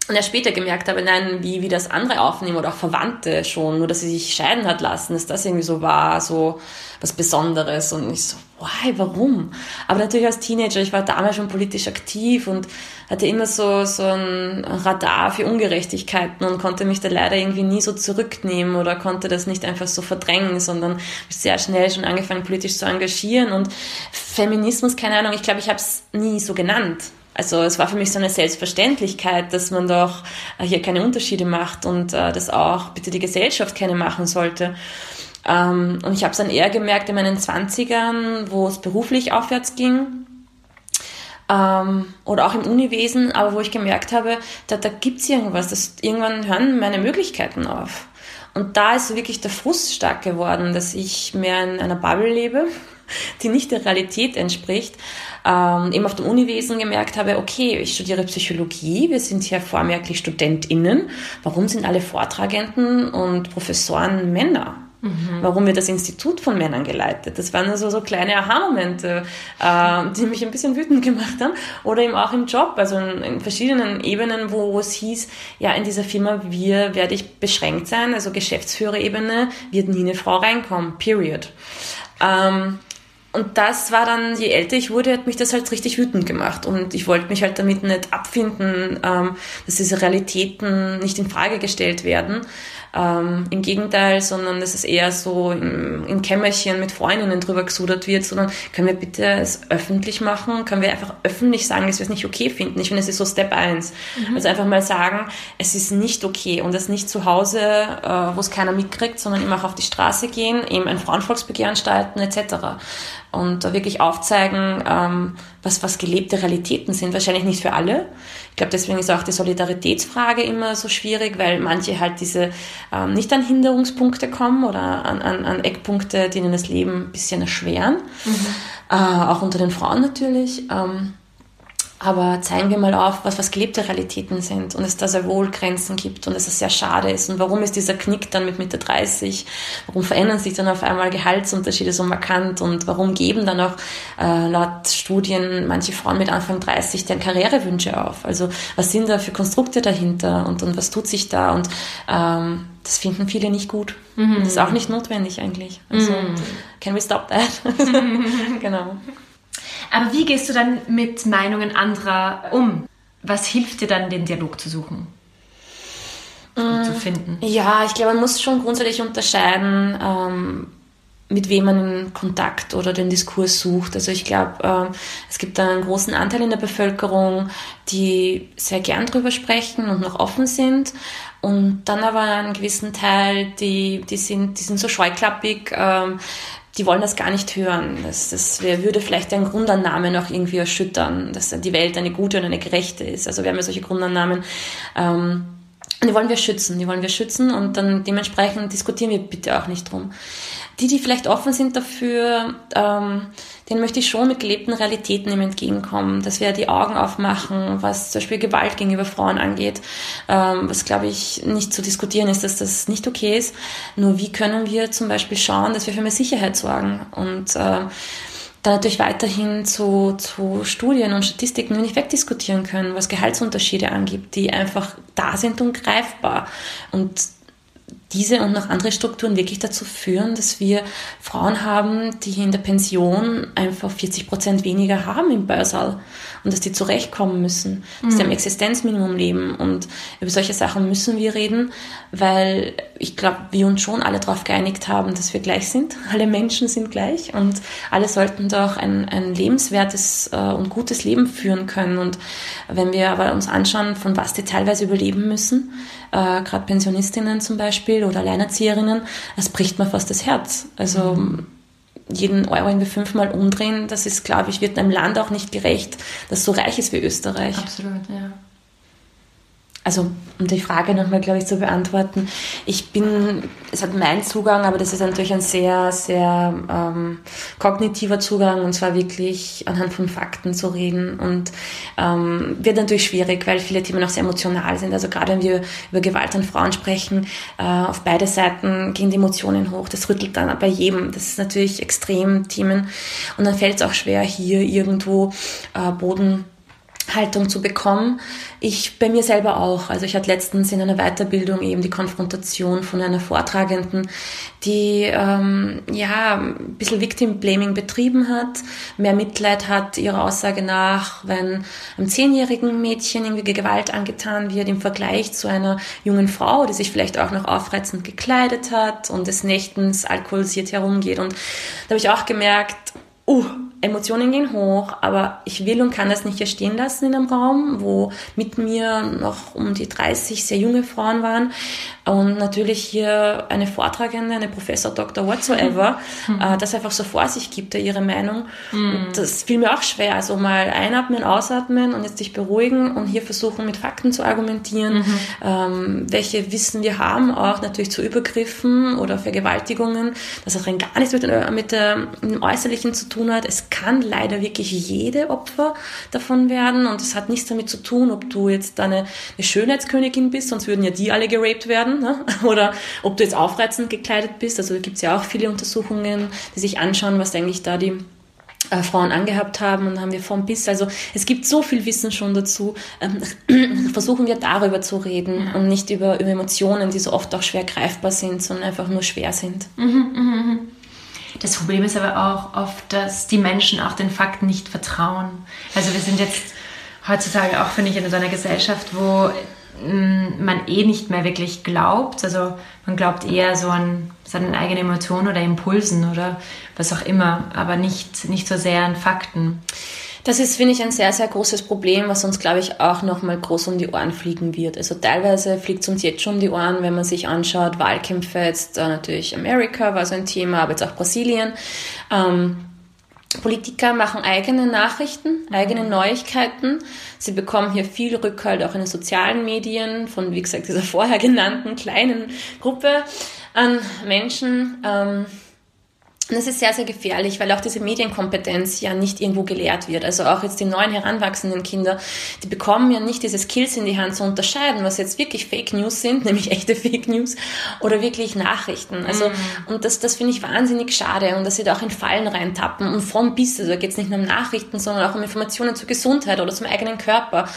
und erst später gemerkt habe, nein, wie, wie das andere aufnehmen oder auch Verwandte schon, nur dass sie sich scheiden hat lassen, dass das irgendwie so war, so was Besonderes. Und ich so, why, warum? Aber natürlich als Teenager, ich war damals schon politisch aktiv und hatte immer so, so ein Radar für Ungerechtigkeiten und konnte mich da leider irgendwie nie so zurücknehmen oder konnte das nicht einfach so verdrängen, sondern sehr schnell schon angefangen, politisch zu engagieren. Und Feminismus, keine Ahnung, ich glaube, ich habe es nie so genannt also es war für mich so eine Selbstverständlichkeit, dass man doch äh, hier keine Unterschiede macht und äh, dass auch bitte die Gesellschaft keine machen sollte. Ähm, und ich habe es dann eher gemerkt in meinen Zwanzigern, wo es beruflich aufwärts ging, ähm, oder auch im Uniwesen, aber wo ich gemerkt habe, da, da gibt es irgendwas, das, irgendwann hören meine Möglichkeiten auf. Und da ist wirklich der Frust stark geworden, dass ich mehr in einer Bubble lebe, die nicht der Realität entspricht, ähm, eben auf dem Uniwesen gemerkt habe, okay, ich studiere Psychologie, wir sind hier vormerklich StudentInnen. Warum sind alle Vortragenden und Professoren Männer? Mhm. Warum wird das Institut von Männern geleitet? Das waren also so kleine Aha-Momente, äh, die mich ein bisschen wütend gemacht haben. Oder eben auch im Job, also in, in, verschiedenen Ebenen, wo es hieß, ja, in dieser Firma wir werde ich beschränkt sein, also Geschäftsführerebene wird nie eine Frau reinkommen, period. Ähm, und das war dann, je älter ich wurde, hat mich das halt richtig wütend gemacht. Und ich wollte mich halt damit nicht abfinden, ähm, dass diese Realitäten nicht in Frage gestellt werden. Ähm, Im Gegenteil, sondern dass es eher so im, im Kämmerchen mit Freundinnen drüber gesudert wird, sondern können wir bitte es öffentlich machen? Können wir einfach öffentlich sagen, dass wir es nicht okay finden? Ich finde, es ist so Step 1. Mhm. Also einfach mal sagen, es ist nicht okay und das nicht zu Hause, äh, wo es keiner mitkriegt, sondern immer auch auf die Straße gehen, eben ein Frauenvolksbegehren starten etc und da wirklich aufzeigen, ähm, was, was gelebte Realitäten sind. Wahrscheinlich nicht für alle. Ich glaube, deswegen ist auch die Solidaritätsfrage immer so schwierig, weil manche halt diese ähm, nicht an Hinderungspunkte kommen oder an, an, an Eckpunkte, die ihnen das Leben ein bisschen erschweren. Mhm. Äh, auch unter den Frauen natürlich. Ähm, aber zeigen wir mal auf, was, was gelebte Realitäten sind und es da sehr wohl Grenzen gibt und dass es sehr schade ist. Und warum ist dieser Knick dann mit Mitte 30? Warum verändern sich dann auf einmal Gehaltsunterschiede so markant? Und warum geben dann auch äh, laut Studien manche Frauen mit Anfang 30 deren Karrierewünsche auf? Also was sind da für Konstrukte dahinter und, und was tut sich da? Und ähm, das finden viele nicht gut. Mhm. Das ist auch nicht notwendig eigentlich. Also, mhm. can we stop that? genau. Aber wie gehst du dann mit Meinungen anderer um? Was hilft dir dann, den Dialog zu suchen? Mm, zu finden? Ja, ich glaube, man muss schon grundsätzlich unterscheiden, ähm, mit wem man in Kontakt oder den Diskurs sucht. Also ich glaube, ähm, es gibt einen großen Anteil in der Bevölkerung, die sehr gern drüber sprechen und noch offen sind. Und dann aber einen gewissen Teil, die, die, sind, die sind so scheuklappig, ähm, die wollen das gar nicht hören. Das, das würde vielleicht deren Grundannahme noch irgendwie erschüttern, dass die Welt eine gute und eine gerechte ist. Also wir haben ja solche Grundannahmen. Ähm, die wollen wir schützen, die wollen wir schützen und dann dementsprechend diskutieren wir bitte auch nicht drum. Die, die vielleicht offen sind dafür, ähm, denen möchte ich schon mit gelebten Realitäten im entgegenkommen, dass wir die Augen aufmachen, was zum Beispiel Gewalt gegenüber Frauen angeht, ähm, was glaube ich nicht zu diskutieren ist, dass das nicht okay ist. Nur wie können wir zum Beispiel schauen, dass wir für mehr Sicherheit sorgen und äh, dann natürlich weiterhin zu, zu Studien und Statistiken nicht wegdiskutieren können, was Gehaltsunterschiede angibt, die einfach da sind und greifbar. Und diese und noch andere Strukturen wirklich dazu führen, dass wir Frauen haben, die in der Pension einfach 40 Prozent weniger haben im Börsal und dass die zurechtkommen müssen, dass mhm. die am Existenzminimum leben. Und über solche Sachen müssen wir reden, weil ich glaube, wir uns schon alle darauf geeinigt haben, dass wir gleich sind. Alle Menschen sind gleich und alle sollten doch ein, ein lebenswertes äh, und gutes Leben führen können. Und wenn wir aber uns anschauen, von was die teilweise überleben müssen, äh, gerade Pensionistinnen zum Beispiel oder Alleinerzieherinnen, das bricht mir fast das Herz. Also mhm jeden Euro irgendwie fünfmal umdrehen, das ist, glaube ich, wird einem Land auch nicht gerecht, das so reich ist wie Österreich. Absolut, ja also um die Frage nochmal, glaube ich, zu beantworten, ich bin, es hat mein Zugang, aber das ist natürlich ein sehr, sehr ähm, kognitiver Zugang und zwar wirklich anhand von Fakten zu reden und ähm, wird natürlich schwierig, weil viele Themen auch sehr emotional sind. Also gerade wenn wir über Gewalt an Frauen sprechen, äh, auf beide Seiten gehen die Emotionen hoch, das rüttelt dann bei jedem. Das ist natürlich extrem Themen und dann fällt es auch schwer, hier irgendwo äh, Boden Haltung zu bekommen. Ich bei mir selber auch. Also ich hatte letztens in einer Weiterbildung eben die Konfrontation von einer Vortragenden, die ähm, ja ein bisschen Victim Blaming betrieben hat, mehr Mitleid hat ihrer Aussage nach, wenn einem zehnjährigen Mädchen irgendwie Gewalt angetan wird im Vergleich zu einer jungen Frau, die sich vielleicht auch noch aufreizend gekleidet hat und des Nächtens alkoholisiert herumgeht. Und da habe ich auch gemerkt, uh, Emotionen gehen hoch, aber ich will und kann das nicht hier stehen lassen in einem Raum, wo mit mir noch um die 30 sehr junge Frauen waren und natürlich hier eine Vortragende, eine Professor, Doktor, whatsoever, mhm. äh, das einfach so vor sich gibt, ihre Meinung. Mhm. Das fiel mir auch schwer, also mal einatmen, ausatmen und jetzt sich beruhigen und hier versuchen mit Fakten zu argumentieren, mhm. ähm, welche Wissen wir haben, auch natürlich zu Übergriffen oder Vergewaltigungen, das hat rein gar nichts mit, mit, der, mit dem Äußerlichen zu tun hat. Es kann leider wirklich jede Opfer davon werden und es hat nichts damit zu tun, ob du jetzt eine, eine Schönheitskönigin bist, sonst würden ja die alle geraped werden, ne? oder ob du jetzt aufreizend gekleidet bist. Also gibt es ja auch viele Untersuchungen, die sich anschauen, was eigentlich da die äh, Frauen angehabt haben und haben wir vom bis. Also es gibt so viel Wissen schon dazu. Ähm, versuchen wir darüber zu reden ja. und nicht über, über Emotionen, die so oft auch schwer greifbar sind, sondern einfach nur schwer sind. Mhm, mh, mh. Das Problem ist aber auch oft, dass die Menschen auch den Fakten nicht vertrauen. Also wir sind jetzt heutzutage auch, finde ich, in so einer Gesellschaft, wo man eh nicht mehr wirklich glaubt. Also man glaubt eher so an seinen eigenen Emotionen oder Impulsen oder was auch immer, aber nicht, nicht so sehr an Fakten. Das ist, finde ich, ein sehr, sehr großes Problem, was uns, glaube ich, auch nochmal groß um die Ohren fliegen wird. Also teilweise fliegt es uns jetzt schon um die Ohren, wenn man sich anschaut, Wahlkämpfe, jetzt natürlich Amerika war so ein Thema, aber jetzt auch Brasilien. Ähm, Politiker machen eigene Nachrichten, eigene Neuigkeiten. Sie bekommen hier viel Rückhalt auch in den sozialen Medien von, wie gesagt, dieser vorher genannten kleinen Gruppe an Menschen. Ähm, und das ist sehr, sehr gefährlich, weil auch diese Medienkompetenz ja nicht irgendwo gelehrt wird. Also auch jetzt die neuen heranwachsenden Kinder, die bekommen ja nicht diese Skills in die Hand zu unterscheiden, was jetzt wirklich Fake News sind, nämlich echte Fake News oder wirklich Nachrichten. Also, mhm. und das, das finde ich wahnsinnig schade und dass sie da auch in Fallen reintappen und von bis, also da geht es nicht nur um Nachrichten, sondern auch um Informationen zur Gesundheit oder zum eigenen Körper.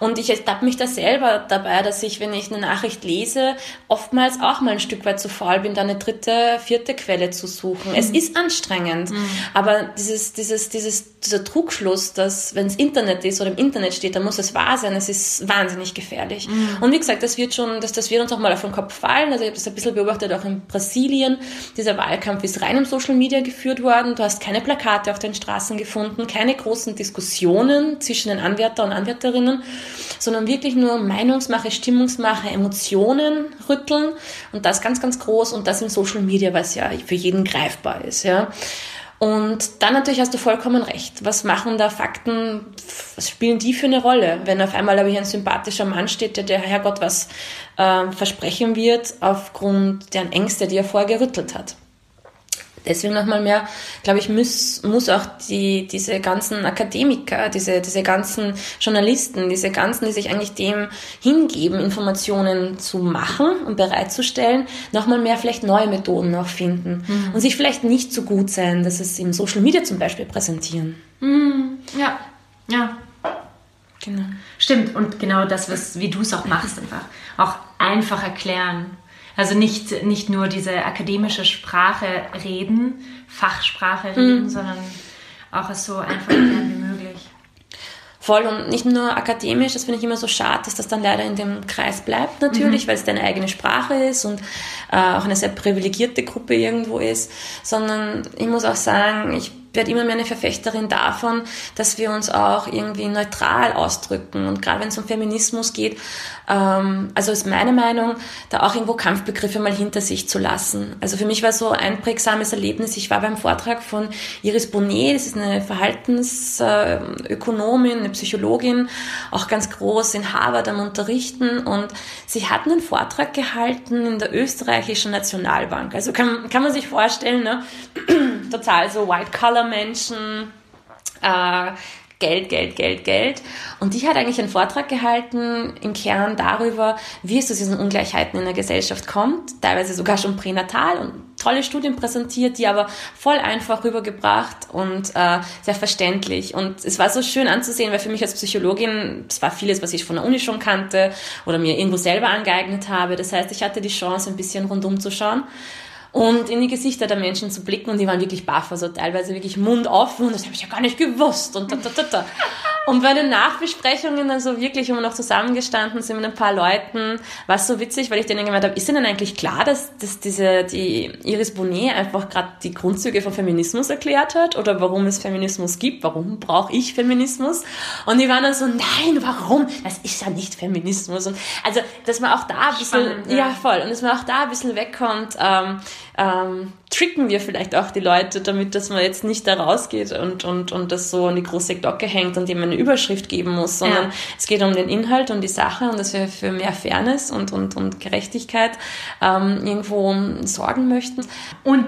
Und ich ertappe mich da selber dabei, dass ich, wenn ich eine Nachricht lese, oftmals auch mal ein Stück weit zu faul bin, da eine dritte, vierte Quelle zu suchen. Mhm. Ist anstrengend. Mhm. Aber dieses, dieses, dieses, dieser Trugschluss, dass wenn es Internet ist oder im Internet steht, dann muss es wahr sein, es ist wahnsinnig gefährlich. Mhm. Und wie gesagt, das wird schon, das, das wird uns auch mal auf den Kopf fallen. Also ich habe das ein bisschen beobachtet, auch in Brasilien. Dieser Wahlkampf ist rein im Social Media geführt worden. Du hast keine Plakate auf den Straßen gefunden, keine großen Diskussionen zwischen den Anwärter und Anwärterinnen, sondern wirklich nur Meinungsmache, Stimmungsmache, Emotionen rütteln und das ganz, ganz groß und das in Social Media, was ja für jeden greifbar ist. Ja? Und dann natürlich hast du vollkommen recht. Was machen da Fakten, was spielen die für eine Rolle? Wenn auf einmal aber hier ein sympathischer Mann steht, der der Herrgott was äh, versprechen wird, aufgrund deren Ängste, die er vorher gerüttelt hat. Deswegen nochmal mehr, glaube ich, muss, muss auch die, diese ganzen Akademiker, diese, diese ganzen Journalisten, diese ganzen, die sich eigentlich dem hingeben, Informationen zu machen und bereitzustellen, nochmal mehr vielleicht neue Methoden auch finden mhm. und sich vielleicht nicht so gut sein, dass es im Social Media zum Beispiel präsentieren. Mhm. Ja, ja. Genau. Stimmt, und genau das, was, wie du es auch machst, einfach auch einfach erklären also nicht, nicht nur diese akademische Sprache reden, Fachsprache reden, mhm. sondern auch es so einfach erklären wie möglich. Voll und nicht nur akademisch, das finde ich immer so schade, dass das dann leider in dem Kreis bleibt natürlich, mhm. weil es deine eigene Sprache ist und äh, auch eine sehr privilegierte Gruppe irgendwo ist, sondern ich muss auch sagen, ich werde immer mehr eine Verfechterin davon, dass wir uns auch irgendwie neutral ausdrücken. Und gerade wenn es um Feminismus geht, ähm, also ist meine Meinung, da auch irgendwo Kampfbegriffe mal hinter sich zu lassen. Also für mich war so ein prägsames Erlebnis, ich war beim Vortrag von Iris Bonnet, das ist eine Verhaltensökonomin, eine Psychologin, auch ganz groß in Harvard am Unterrichten und sie hat einen Vortrag gehalten in der österreichischen Nationalbank. Also kann, kann man sich vorstellen, ne? total so White-Collar-Menschen, äh, Geld, Geld, Geld, Geld. Und die hat eigentlich einen Vortrag gehalten im Kern darüber, wie es zu diesen Ungleichheiten in der Gesellschaft kommt, teilweise sogar schon pränatal und tolle Studien präsentiert, die aber voll einfach rübergebracht und äh, sehr verständlich. Und es war so schön anzusehen, weil für mich als Psychologin, es war vieles, was ich von der Uni schon kannte oder mir irgendwo selber angeeignet habe. Das heißt, ich hatte die Chance, ein bisschen rundum zu schauen und in die Gesichter der Menschen zu blicken und die waren wirklich baff, also teilweise wirklich Mund offen und das habe ich ja gar nicht gewusst und da, da, da, da. Und bei den Nachbesprechungen dann so wirklich, wir noch zusammengestanden sind mit ein paar Leuten, war es so witzig, weil ich denen gemeint habe, ist ihnen eigentlich klar, dass, dass diese, die Iris Bonet einfach gerade die Grundzüge von Feminismus erklärt hat oder warum es Feminismus gibt, warum brauche ich Feminismus? Und die waren dann so, nein, warum? Das ist ja nicht Feminismus. Und also, dass man auch da ein bisschen, Spannend, ja. ja. voll, und dass man auch da ein bisschen wegkommt, ähm, ähm, tricken wir vielleicht auch die Leute, damit dass man jetzt nicht da rausgeht und, und, und das so an die große Glocke hängt und dem eine Überschrift geben muss, sondern ja. es geht um den Inhalt und die Sache und dass wir für mehr Fairness und, und, und Gerechtigkeit ähm, irgendwo sorgen möchten. Und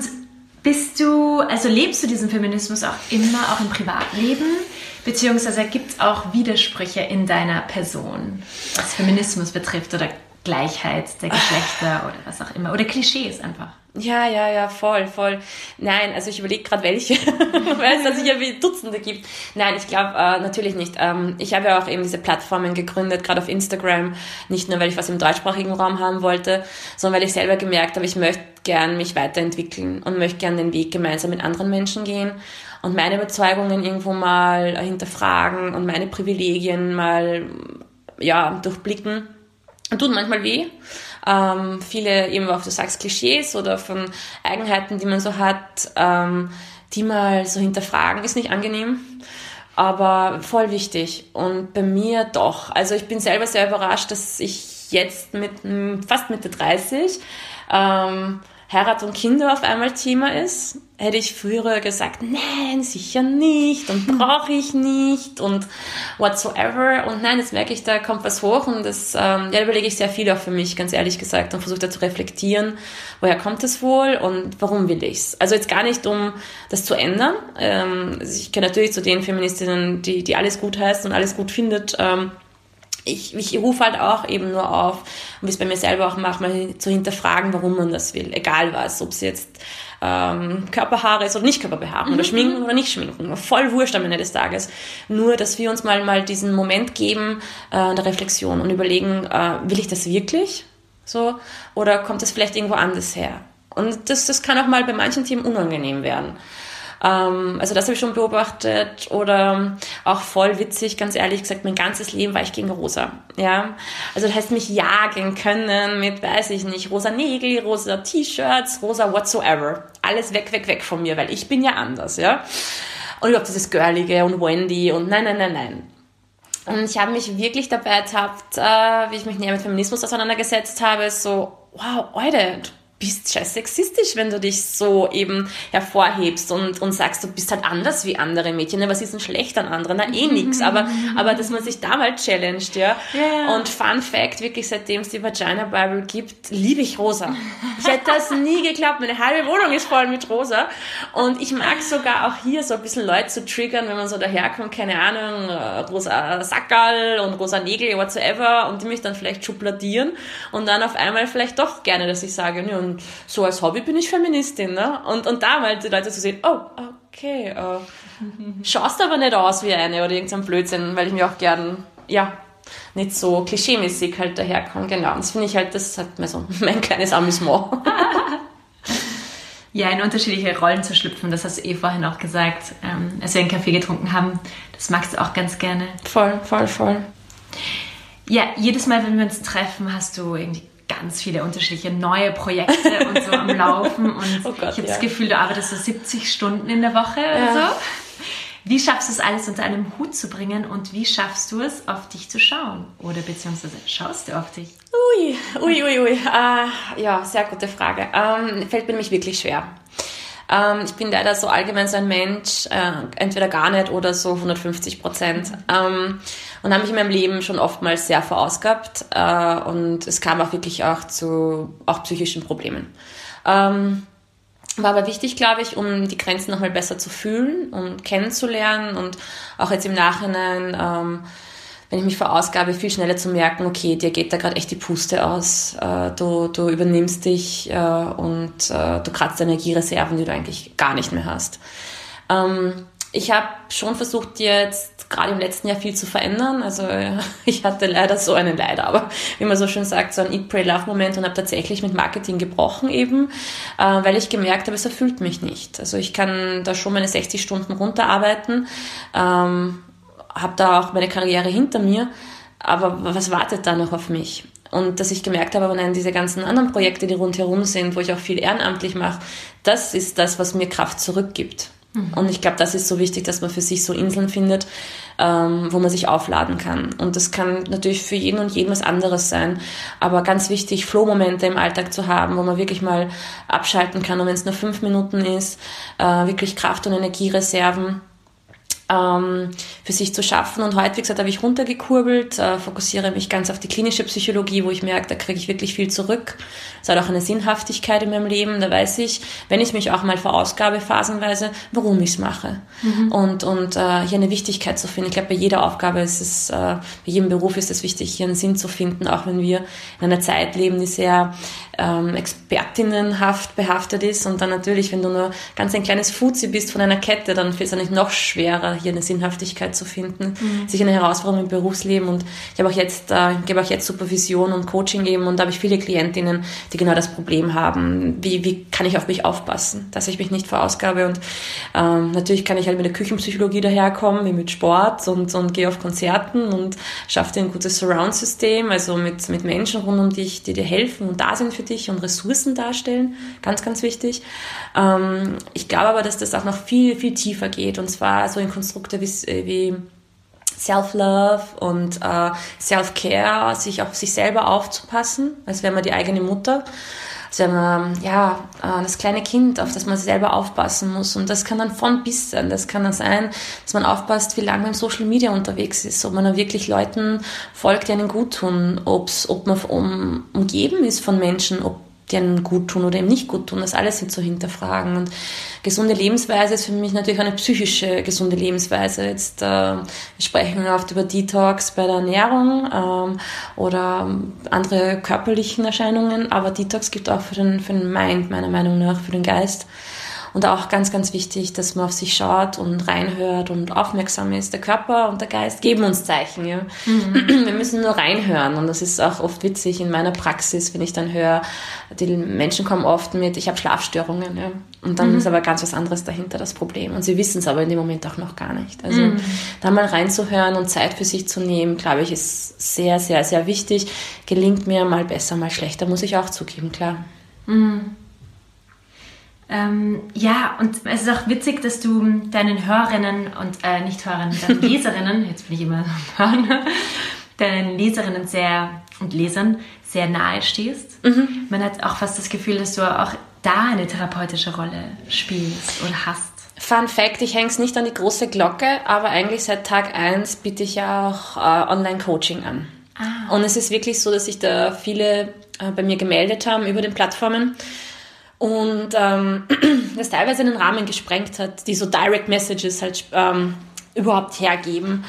bist du, also lebst du diesen Feminismus auch immer, auch im Privatleben? Beziehungsweise gibt es auch Widersprüche in deiner Person, was Feminismus betrifft oder Gleichheit der Geschlechter oder was auch immer? Oder Klischees einfach? Ja, ja, ja, voll, voll. Nein, also ich überlege gerade welche, weil es da sicher wie Dutzende gibt. Nein, ich glaube äh, natürlich nicht. Ähm, ich habe ja auch eben diese Plattformen gegründet, gerade auf Instagram, nicht nur, weil ich was im deutschsprachigen Raum haben wollte, sondern weil ich selber gemerkt habe, ich möchte gern mich weiterentwickeln und möchte gern den Weg gemeinsam mit anderen Menschen gehen und meine Überzeugungen irgendwo mal hinterfragen und meine Privilegien mal ja durchblicken. Tut manchmal weh ähm, viele eben auch, du sagst, Klischees oder von Eigenheiten, die man so hat, ähm, die mal so hinterfragen, ist nicht angenehm, aber voll wichtig. Und bei mir doch. Also ich bin selber sehr überrascht, dass ich jetzt mit fast Mitte 30 ähm, Heirat und Kinder auf einmal Thema ist, hätte ich früher gesagt, nein, sicher nicht und brauche ich nicht und whatsoever. Und nein, jetzt merke ich, da kommt was hoch und das ähm, ja, überlege ich sehr viel auch für mich, ganz ehrlich gesagt, und versuche da zu reflektieren, woher kommt es wohl und warum will ich es. Also jetzt gar nicht, um das zu ändern. Ähm, also ich kenne natürlich zu den Feministinnen, die, die alles gut heißt und alles gut findet. Ähm, ich, ich rufe halt auch eben nur auf, und wie es bei mir selber auch macht, mal zu hinterfragen, warum man das will. Egal was, ob es jetzt ähm, Körperhaare ist oder nicht Körperbehaarung mhm. oder schminken oder nicht schminken. Voll wurscht am Ende des Tages. Nur, dass wir uns mal, mal diesen Moment geben äh, der Reflexion und überlegen, äh, will ich das wirklich? So? Oder kommt das vielleicht irgendwo anders her? Und das, das kann auch mal bei manchen Themen unangenehm werden. Ähm, also das habe ich schon beobachtet oder auch voll witzig, ganz ehrlich gesagt, mein ganzes Leben war ich gegen rosa. Ja, also das heißt mich jagen können mit, weiß ich nicht, rosa Nägel, rosa T-Shirts, rosa whatsoever. Alles weg, weg, weg von mir, weil ich bin ja anders, ja. Und überhaupt dieses Girlige und Wendy und nein, nein, nein, nein. Und ich habe mich wirklich dabei ertappt, äh, wie ich mich näher mit Feminismus auseinandergesetzt habe, so, wow, Alter, bist scheiß sexistisch, wenn du dich so eben hervorhebst und, und sagst, du bist halt anders wie andere Mädchen. Was ist denn schlecht an anderen? Na, eh nix. Aber, aber dass man sich da mal challenged, ja. Ja. Und Fun Fact, wirklich seitdem es die Vagina Bible gibt, liebe ich rosa. Ich hätte das nie geglaubt. Meine halbe Wohnung ist voll mit rosa. Und ich mag sogar auch hier so ein bisschen Leute zu triggern, wenn man so daherkommt, keine Ahnung, äh, rosa Sackerl und rosa Nägel, whatsoever, und die mich dann vielleicht schubladieren und dann auf einmal vielleicht doch gerne, dass ich sage, ne, und so als Hobby bin ich Feministin, ne? Und, und da mal die Leute zu sehen, oh, okay, äh, schaust aber nicht aus wie eine oder irgendein Blödsinn, weil ich mir auch gern, ja, nicht so klischeemäßig halt daherkomme, genau. Das finde ich halt, das hat mir so mein kleines Amüsement. Ja, in unterschiedliche Rollen zu schlüpfen, das hast du eh vorhin auch gesagt, ähm, als wir einen Kaffee getrunken haben. Das magst du auch ganz gerne. voll, voll, voll. Ja, jedes Mal, wenn wir uns treffen, hast du irgendwie ganz viele unterschiedliche neue Projekte und so am Laufen. Und Oh Gott, ich habe ja. das Gefühl, du arbeitest so 70 Stunden in der Woche oder Ja. so. Wie schaffst du es alles unter einem Hut zu bringen und wie schaffst du es, auf dich zu schauen? Oder beziehungsweise schaust du auf dich? Ui, ui, ui, ui. Äh, ja, sehr gute Frage. Ähm, fällt mir nämlich wirklich schwer. Ähm, ich bin leider so allgemein so ein Mensch, äh, entweder gar nicht oder so 150 Prozent. Ähm, und habe mich in meinem Leben schon oftmals sehr verausgabt. Äh, und es kam auch wirklich auch zu auch psychischen Problemen. Ähm, war aber wichtig, glaube ich, um die Grenzen nochmal besser zu fühlen und kennenzulernen und auch jetzt im Nachhinein, ähm, wenn ich mich verausgabe, viel schneller zu merken, okay, dir geht da gerade echt die Puste aus, äh, du, du übernimmst dich äh, und äh, du kratzt Energiereserven, die du eigentlich gar nicht mehr hast. Ähm, ich habe schon versucht, jetzt gerade im letzten Jahr viel zu verändern. Also äh, ich hatte leider so einen leider, aber wie man so schön sagt, so ein Eat, Pray, Love Moment und habe tatsächlich mit Marketing gebrochen eben, äh, weil ich gemerkt habe, es erfüllt mich nicht. Also ich kann da schon meine 60 Stunden runterarbeiten, ähm, habe da auch meine Karriere hinter mir, aber was wartet da noch auf mich? Und dass ich gemerkt habe, aber nein, diese ganzen anderen Projekte, die rundherum sind, wo ich auch viel ehrenamtlich mache, das ist das, was mir Kraft zurückgibt. Und ich glaube, das ist so wichtig, dass man für sich so Inseln findet, ähm, wo man sich aufladen kann. Und das kann natürlich für jeden und jeden was anderes sein. Aber ganz wichtig, Flow-Momente im Alltag zu haben, wo man wirklich mal abschalten kann. Und wenn es nur fünf Minuten ist, äh, wirklich Kraft- und Energiereserven ähm, für sich zu schaffen. Und heute, wie gesagt, habe ich runtergekurbelt, äh, fokussiere mich ganz auf die klinische Psychologie, wo ich merke, da kriege ich wirklich viel zurück. Es hat auch eine Sinnhaftigkeit in meinem Leben. Da weiß ich, wenn ich mich auch mal verausgabe, phasenweise, warum ich es mache. Und, und äh, hier eine Wichtigkeit zu finden. Ich glaube, bei jeder Aufgabe ist es, äh, bei jedem Beruf ist es wichtig, hier einen Sinn zu finden, auch wenn wir in einer Zeit leben, die sehr ähm, expertinnenhaft behaftet ist. Und dann natürlich, wenn du nur ganz ein kleines Fuzzi bist von einer Kette, dann fällt es eigentlich noch schwerer, hier eine Sinnhaftigkeit zu finden, sicher eine Herausforderung im Berufsleben. Und ich habe auch jetzt, äh, gebe auch jetzt Supervision und Coaching eben und da habe ich viele Klientinnen, die genau das Problem haben. Wie, wie kann ich auf mich aufpassen, dass ich mich nicht verausgabe? Und ähm, natürlich kann ich halt mit der Küchenpsychologie daherkommen, wie mit Sport und, und gehe auf Konzerten und schaffe dir ein gutes Surround-System, also mit, mit Menschen rund um dich, die dir helfen und da sind für dich und Ressourcen darstellen. Ganz, ganz wichtig. Ähm, ich glaube aber, dass das auch noch viel, viel tiefer geht und zwar so in Konstrukte wie, wie Self-Love und äh, Self-Care, sich auf sich selber aufzupassen, als wäre man die eigene Mutter. Als wäre man, ja, äh, das kleine Kind, auf das man selber aufpassen muss. Und das kann dann von bis sein. Das kann dann sein, dass man aufpasst, wie lange man im Social Media unterwegs ist, ob man dann wirklich Leuten folgt, die einen gut tun, ob man um, umgeben ist von Menschen, ob die einen gut tun oder eben nicht gut tun. Das alles sind zu hinterfragen. Und gesunde Lebensweise ist für mich natürlich eine psychische gesunde Lebensweise. Jetzt äh, wir sprechen oft über Detox bei der Ernährung ähm, oder andere körperlichen Erscheinungen, aber Detox gibt auch für den, für den Mind, meiner Meinung nach, für den Geist. Und auch ganz, ganz wichtig, dass man auf sich schaut und reinhört und aufmerksam ist. Der Körper und der Geist geben uns Zeichen. Ja? Wir müssen nur reinhören. Und das ist auch oft witzig in meiner Praxis, wenn ich dann höre, die Menschen kommen oft mit, ich habe Schlafstörungen. Ja? Und dann ist aber ganz was anderes dahinter, das Problem. Und sie wissen es aber in dem Moment auch noch gar nicht. Also da mal reinzuhören und Zeit für sich zu nehmen, glaube ich, ist sehr, sehr, sehr wichtig. Gelingt mir mal besser, mal schlechter, muss ich auch zugeben, klar. Ähm, ja, und es ist auch witzig, dass du deinen Hörerinnen und äh, nicht Hörerinnen, deinen Leserinnen, jetzt bin ich immer so deinen Leserinnen sehr und Lesern sehr nahe stehst. Mhm. Man hat auch fast das Gefühl, dass du auch da eine therapeutische Rolle spielst oder hast. Fun Fact, ich hänge es nicht an die große Glocke, aber eigentlich seit Tag 1 biete ich ja auch äh, Online-Coaching an. Ah. Und es ist wirklich so, dass sich da viele äh, bei mir gemeldet haben über den Plattformen und ähm, das teilweise einen Rahmen gesprengt hat, die so Direct Messages halt ähm, überhaupt hergeben.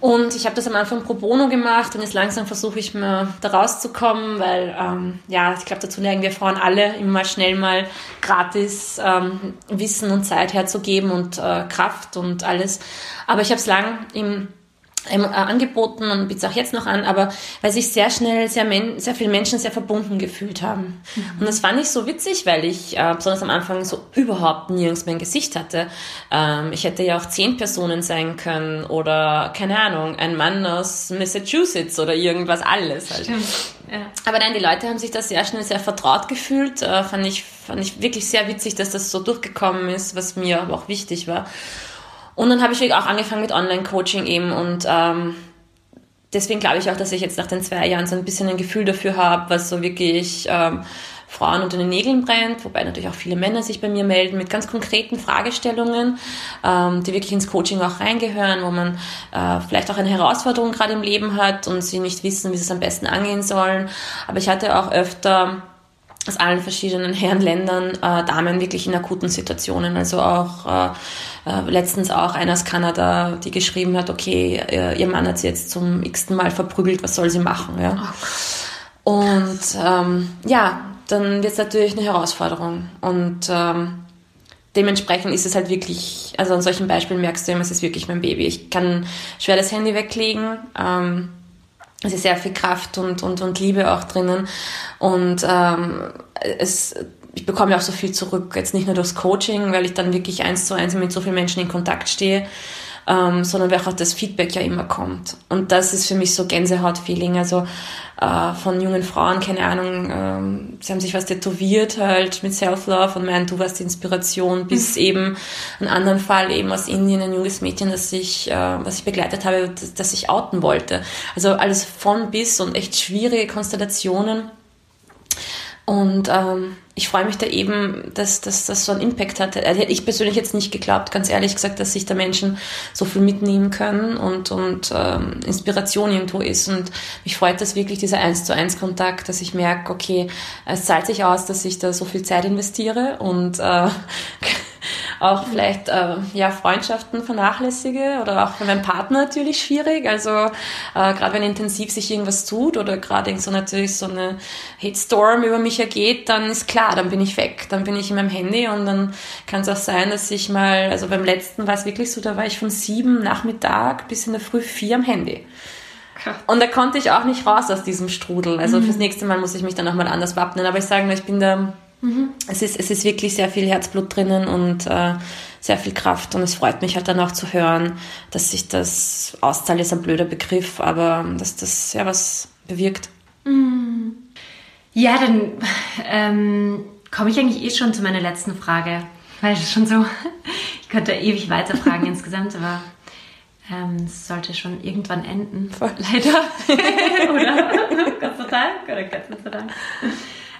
Und ich habe das am Anfang pro bono gemacht und jetzt langsam versuche ich mir da rauszukommen, weil ähm, ja, ich glaube, dazu neigen wir Frauen alle, immer schnell mal gratis ähm, Wissen und Zeit herzugeben und äh, Kraft und alles. Aber ich habe es lang im angeboten und biete es auch jetzt noch an, aber weil sich sehr schnell sehr, sehr viele Menschen sehr verbunden gefühlt haben. Mhm. Und das fand ich so witzig, weil ich äh, besonders am Anfang so überhaupt nirgends mein Gesicht hatte. Ähm, ich hätte ja auch zehn Personen sein können oder keine Ahnung, ein Mann aus Massachusetts oder irgendwas alles halt. Stimmt. Ja. Aber nein, die Leute haben sich da sehr schnell sehr vertraut gefühlt. Äh, fand, ich, fand ich wirklich sehr witzig, dass das so durchgekommen ist, was mir aber auch wichtig war. Und dann habe ich auch angefangen mit Online-Coaching eben und ähm, deswegen glaube ich auch, dass ich jetzt nach den zwei Jahren so ein bisschen ein Gefühl dafür habe, was so wirklich ähm, Frauen unter den Nägeln brennt, wobei natürlich auch viele Männer sich bei mir melden mit ganz konkreten Fragestellungen, ähm, die wirklich ins Coaching auch reingehören, wo man äh, vielleicht auch eine Herausforderung gerade im Leben hat und sie nicht wissen, wie sie es am besten angehen sollen. Aber ich hatte auch öfter aus allen verschiedenen Herrenländern äh, Damen wirklich in akuten Situationen. Also auch äh, äh, letztens auch einer aus Kanada, die geschrieben hat, okay, äh, ihr Mann hat sie jetzt zum x-ten Mal verprügelt, was soll sie machen? Ja? Oh und ähm, ja, dann wird es natürlich eine Herausforderung. Und ähm, dementsprechend ist es halt wirklich, also an solchen Beispielen merkst du immer, es ist wirklich mein Baby. Ich kann schwer das Handy weglegen. Ähm, es ist sehr viel Kraft und, und, und Liebe auch drinnen. Und ähm, es, ich bekomme ja auch so viel zurück, jetzt nicht nur durchs Coaching, weil ich dann wirklich eins zu eins mit so vielen Menschen in Kontakt stehe, ähm, sondern weil auch das Feedback ja immer kommt. Und das ist für mich so Gänsehaut-Feeling. Also äh, von jungen Frauen, keine Ahnung, ähm, sie haben sich was tätowiert halt mit Self-Love und meinen, du warst die Inspiration, bis mhm. eben ein anderen Fall eben aus Indien, ein junges Mädchen, das ich, äh, was ich begleitet habe, das, das ich outen wollte. Also alles von bis und echt schwierige Konstellationen. Und ähm, ich freue mich da eben, dass, das so einen Impact hat. Also hätte ich persönlich jetzt nicht geglaubt, ganz ehrlich gesagt, dass sich da Menschen so viel mitnehmen können und, und ähm, Inspiration irgendwo ist. Und mich freut das wirklich, dieser eins zu eins Kontakt, dass ich merke, okay, es zahlt sich aus, dass ich da so viel Zeit investiere und äh, auch vielleicht äh, ja, Freundschaften vernachlässige oder auch für meinen Partner natürlich schwierig. Also äh, gerade wenn intensiv sich irgendwas tut oder gerade so natürlich so eine Hate Storm über mich ergeht, dann ist klar, dann bin ich weg. Dann bin ich in meinem Handy und dann kann es auch sein, dass ich mal, also beim letzten war es wirklich so, da war ich von sieben Nachmittag bis in der Früh vier am Handy. Und da konnte ich auch nicht raus aus diesem Strudel. Also mhm. fürs nächste Mal muss ich mich dann auch mal anders wappnen. Aber ich sage nur, ich bin da Mhm. Es, ist, es ist wirklich sehr viel Herzblut drinnen und äh, sehr viel Kraft. Und es freut mich halt dann auch zu hören, dass sich das auszahlt, ist ein blöder Begriff, aber dass das ja was bewirkt. Mhm. Ja, dann ähm, komme ich eigentlich eh schon zu meiner letzten Frage. Weil es schon so, ich könnte ewig weiterfragen insgesamt, aber ähm, es sollte schon irgendwann enden. Voll. Leider. oder? Gott sei Dank. Oder Gott sei Dank.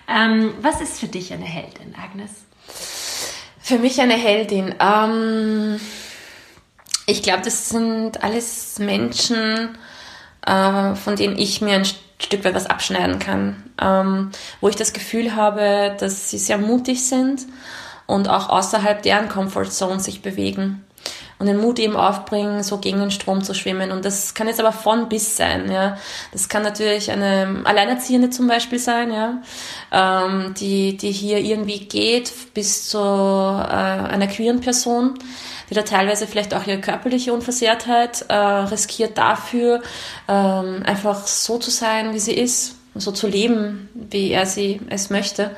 Ähm, was ist für dich eine Heldin, Agnes? Für mich eine Heldin. Ähm, ich glaube, das sind alles Menschen, äh, von denen ich mir ein Stück weit was abschneiden kann. Ähm, wo ich das Gefühl habe, dass sie sehr mutig sind und auch außerhalb deren Comfortzone sich bewegen und den Mut eben aufbringen, so gegen den Strom zu schwimmen. Und das kann jetzt aber von bis sein, ja. Das kann natürlich eine Alleinerziehende zum Beispiel sein, ja, ähm, die, die hier irgendwie geht bis zu äh, einer queeren Person, die da teilweise vielleicht auch ihre körperliche Unversehrtheit äh, riskiert dafür, ähm, einfach so zu sein, wie sie ist, so zu leben, wie er sie es möchte.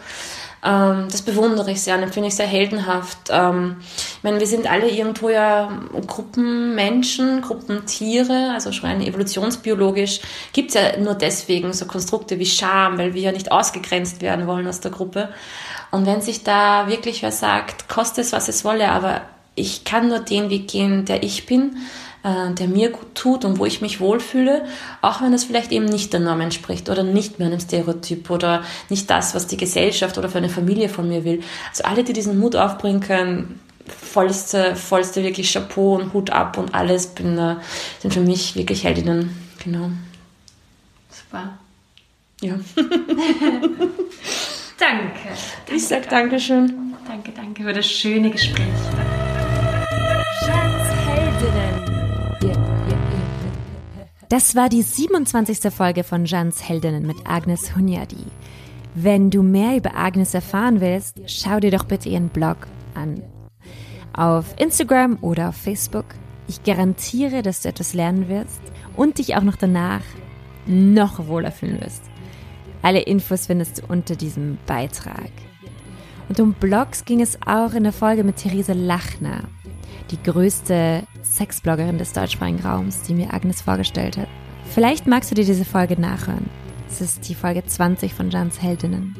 Ähm, das bewundere ich sehr und finde ich sehr heldenhaft. Ähm, ich meine, wir sind alle irgendwo ja Gruppenmenschen, Gruppentiere, also schon rein evolutionsbiologisch gibt es ja nur deswegen so Konstrukte wie Scham, weil wir ja nicht ausgegrenzt werden wollen aus der Gruppe. Und wenn sich da wirklich wer sagt, koste es, was es wolle, aber ich kann nur den Weg gehen, der ich bin, der mir gut tut und wo ich mich wohlfühle, auch wenn es vielleicht eben nicht der Norm entspricht oder nicht mehr einem Stereotyp oder nicht das, was die Gesellschaft oder für eine Familie von mir will. Also alle, die diesen Mut aufbringen können, vollste, vollste wirklich Chapeau und Hut ab und alles bin, äh, sind für mich wirklich Heldinnen. Genau. Super. Ja. danke. Ich sag Dankeschön. Danke, danke für das schöne Gespräch. Das war die 27. Folge von Jans Heldinnen mit Agnes Hunyadi. Wenn du mehr über Agnes erfahren willst, schau dir doch bitte ihren Blog an. Auf Instagram oder auf Facebook. Ich garantiere, dass du etwas lernen wirst und dich auch noch danach noch wohler fühlen wirst. Alle Infos findest du unter diesem Beitrag. Und um Blogs ging es auch in der Folge mit Therese Lachner, die größte Sexbloggerin des deutschsprachigen Raums, die mir Agnes vorgestellt hat. Vielleicht magst du dir diese Folge nachhören. Es ist die Folge 20 von Jans Heldinnen.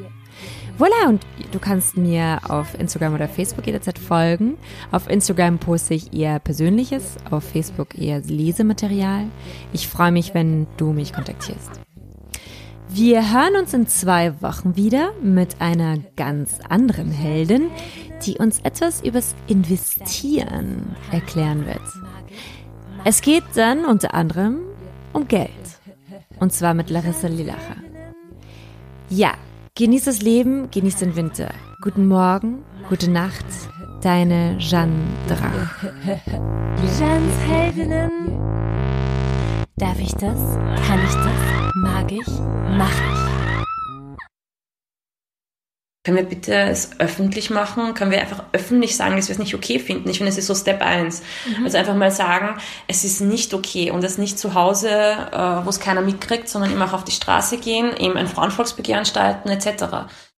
Voilà, und du kannst mir auf Instagram oder Facebook jederzeit folgen. Auf Instagram poste ich eher Persönliches, auf Facebook eher Lesematerial. Ich freue mich, wenn du mich kontaktierst. Wir hören uns in zwei Wochen wieder mit einer ganz anderen Heldin, die uns etwas übers Investieren erklären wird. Es geht dann unter anderem um Geld. Und zwar mit Larissa Lilacher. Ja, genieß das Leben, genieß den Winter. Guten Morgen, gute Nacht, deine Jeanne Drach. Jeannes Heldinnen. Darf ich das? Kann ich das? Mag ich? Mach ich? Können wir bitte es öffentlich machen? Können wir einfach öffentlich sagen, dass wir es nicht okay finden? Ich finde, es ist so Step 1. Mhm. Also einfach mal sagen, es ist nicht okay und das nicht zu Hause, äh, wo es keiner mitkriegt, sondern immer auch auf die Straße gehen, eben ein Frauenvolksbegehren starten etc.